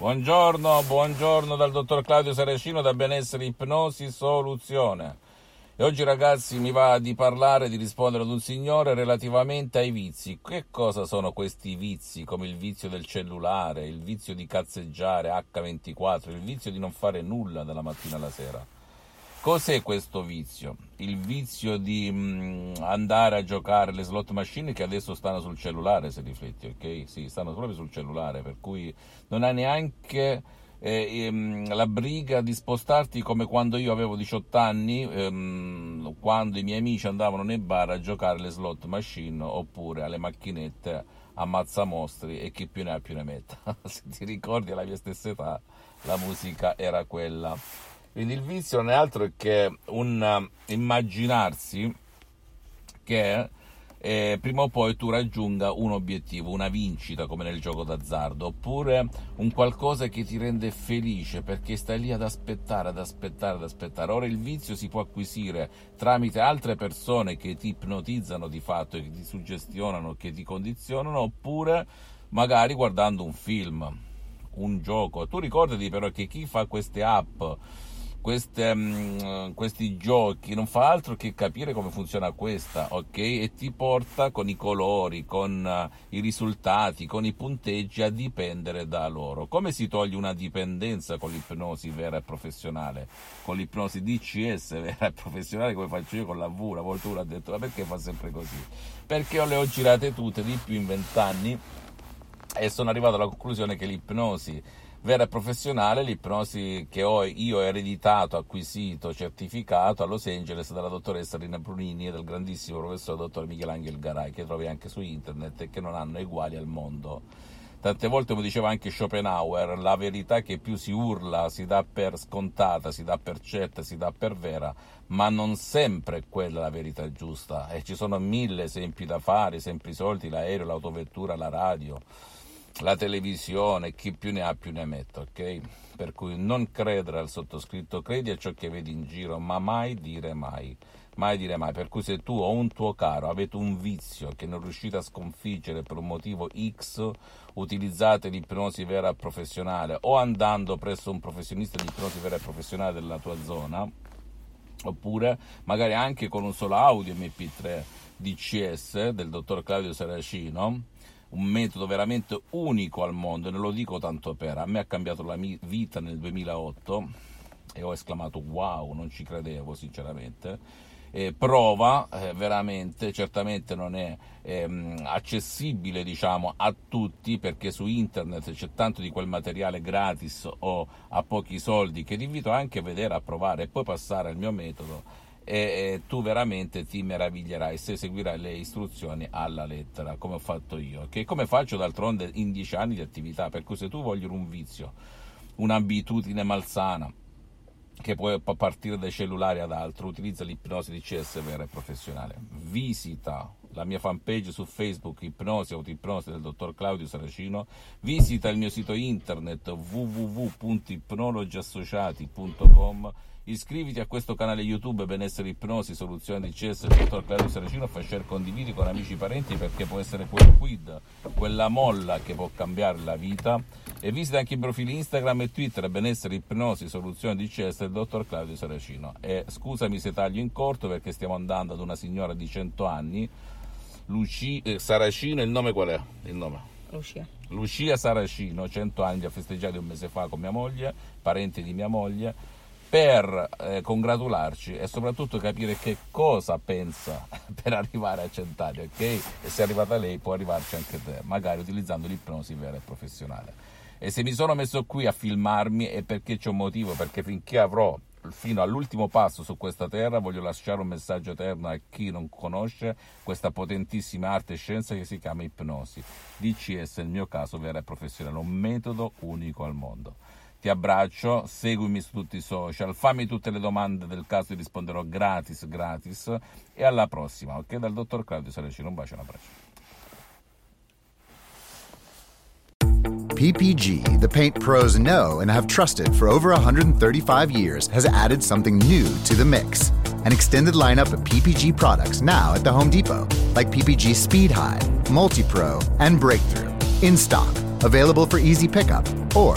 Buongiorno, buongiorno dal dottor Claudio Saracino da Benessere Ipnosi Soluzione. E oggi ragazzi mi va di parlare, di rispondere ad un signore relativamente ai vizi. Che cosa sono questi vizi, come il vizio del cellulare, il vizio di cazzeggiare H24, il vizio di non fare nulla dalla mattina alla sera? Cos'è questo vizio? Il vizio di mh, andare a giocare le slot machine che adesso stanno sul cellulare, se rifletti, ok? Sì, stanno proprio sul cellulare, per cui non hai neanche eh, ehm, la briga di spostarti come quando io avevo 18 anni, ehm, quando i miei amici andavano nei bar a giocare le slot machine oppure alle macchinette ammazza mostri e chi più ne ha più ne metta. se ti ricordi alla mia stessa età la musica era quella. Quindi il vizio non è altro che un uh, immaginarsi che eh, prima o poi tu raggiunga un obiettivo, una vincita come nel gioco d'azzardo, oppure un qualcosa che ti rende felice perché stai lì ad aspettare, ad aspettare, ad aspettare. Ora il vizio si può acquisire tramite altre persone che ti ipnotizzano di fatto, che ti suggestionano, che ti condizionano, oppure magari guardando un film, un gioco. Tu ricordati però che chi fa queste app queste, um, questi giochi non fa altro che capire come funziona questa, ok? E ti porta con i colori, con uh, i risultati, con i punteggi a dipendere da loro. Come si toglie una dipendenza con l'ipnosi vera e professionale? Con l'ipnosi DCS vera e professionale come faccio io con la V, la volta uno ha detto ma perché fa sempre così? Perché le ho girate tutte di più in vent'anni e sono arrivato alla conclusione che l'ipnosi vera e professionale, l'ipnosi che ho io ereditato, acquisito, certificato a Los Angeles dalla dottoressa Rina Brunini e dal grandissimo professor dottor Michelangelo Garay, che trovi anche su internet e che non hanno uguali al mondo. Tante volte, come diceva anche Schopenhauer, la verità che più si urla, si dà per scontata, si dà per certa, si dà per vera, ma non sempre è quella la verità giusta. E ci sono mille esempi da fare, esempi soldi, l'aereo, l'autovettura, la radio la televisione, chi più ne ha più ne mette, ok? Per cui non credere al sottoscritto, credi a ciò che vedi in giro, ma mai dire mai. Mai dire mai, per cui se tu o un tuo caro avete un vizio che non riuscite a sconfiggere per un motivo X, utilizzate l'ipnosi vera professionale o andando presso un professionista di ipnosi vera e professionale della tua zona, oppure magari anche con un solo audio MP3 DCS del dottor Claudio Saracino, un metodo veramente unico al mondo e non lo dico tanto per, a me ha cambiato la mia vita nel 2008 e ho esclamato wow, non ci credevo sinceramente. Eh, prova eh, veramente, certamente non è ehm, accessibile diciamo, a tutti perché su internet c'è tanto di quel materiale gratis o a pochi soldi che ti invito anche a vedere, a provare e poi passare al mio metodo e, tu veramente ti meraviglierai se seguirai le istruzioni alla lettera, come ho fatto io, che come faccio d'altronde in dieci anni di attività, per cui se tu voglio un vizio, un'abitudine malsana, che può partire dai cellulari ad altro, utilizza l'ipnosi di CS vera e professionale. Visita la mia fanpage su Facebook, Ipnosi Autoipnosi del dottor Claudio Saracino, visita il mio sito internet www.ipnologiassociati.com Iscriviti a questo canale YouTube Benessere Ipnosi, Soluzione di CS, dottor Claudio Saracino, fai share, condividi con amici e parenti perché può essere quel quid, quella molla che può cambiare la vita. E visita anche i profili Instagram e Twitter Benessere Ipnosi, Soluzione di CS, dottor Claudio Saracino. E scusami se taglio in corto perché stiamo andando ad una signora di 100 anni, Luci, eh, Saracino, il nome qual è? Il nome? Lucia. Lucia Saracino, 100 anni, ha festeggiato un mese fa con mia moglie, parente di mia moglie per eh, congratularci e soprattutto capire che cosa pensa per arrivare a cent'anni, ok? E se è arrivata lei può arrivarci anche te, magari utilizzando l'ipnosi vera e professionale. E se mi sono messo qui a filmarmi è perché c'è un motivo, perché finché avrò fino all'ultimo passo su questa terra voglio lasciare un messaggio eterno a chi non conosce questa potentissima arte e scienza che si chiama ipnosi. DCS nel mio caso vera e professionale, un metodo unico al mondo. Ti abbraccio, seguimi su tutti i social, fammi tutte le domande del caso, risponderò gratis, gratis. E alla prossima, ok? Dal dottor Claudio un bacio e un abbraccio. PPG, the paint pros know and have trusted for over 135 years, has added something new to the mix. An extended lineup of PPG products now at the Home Depot, like PPG Speed High, Multi Pro, and Breakthrough. In stock, available for easy pickup, or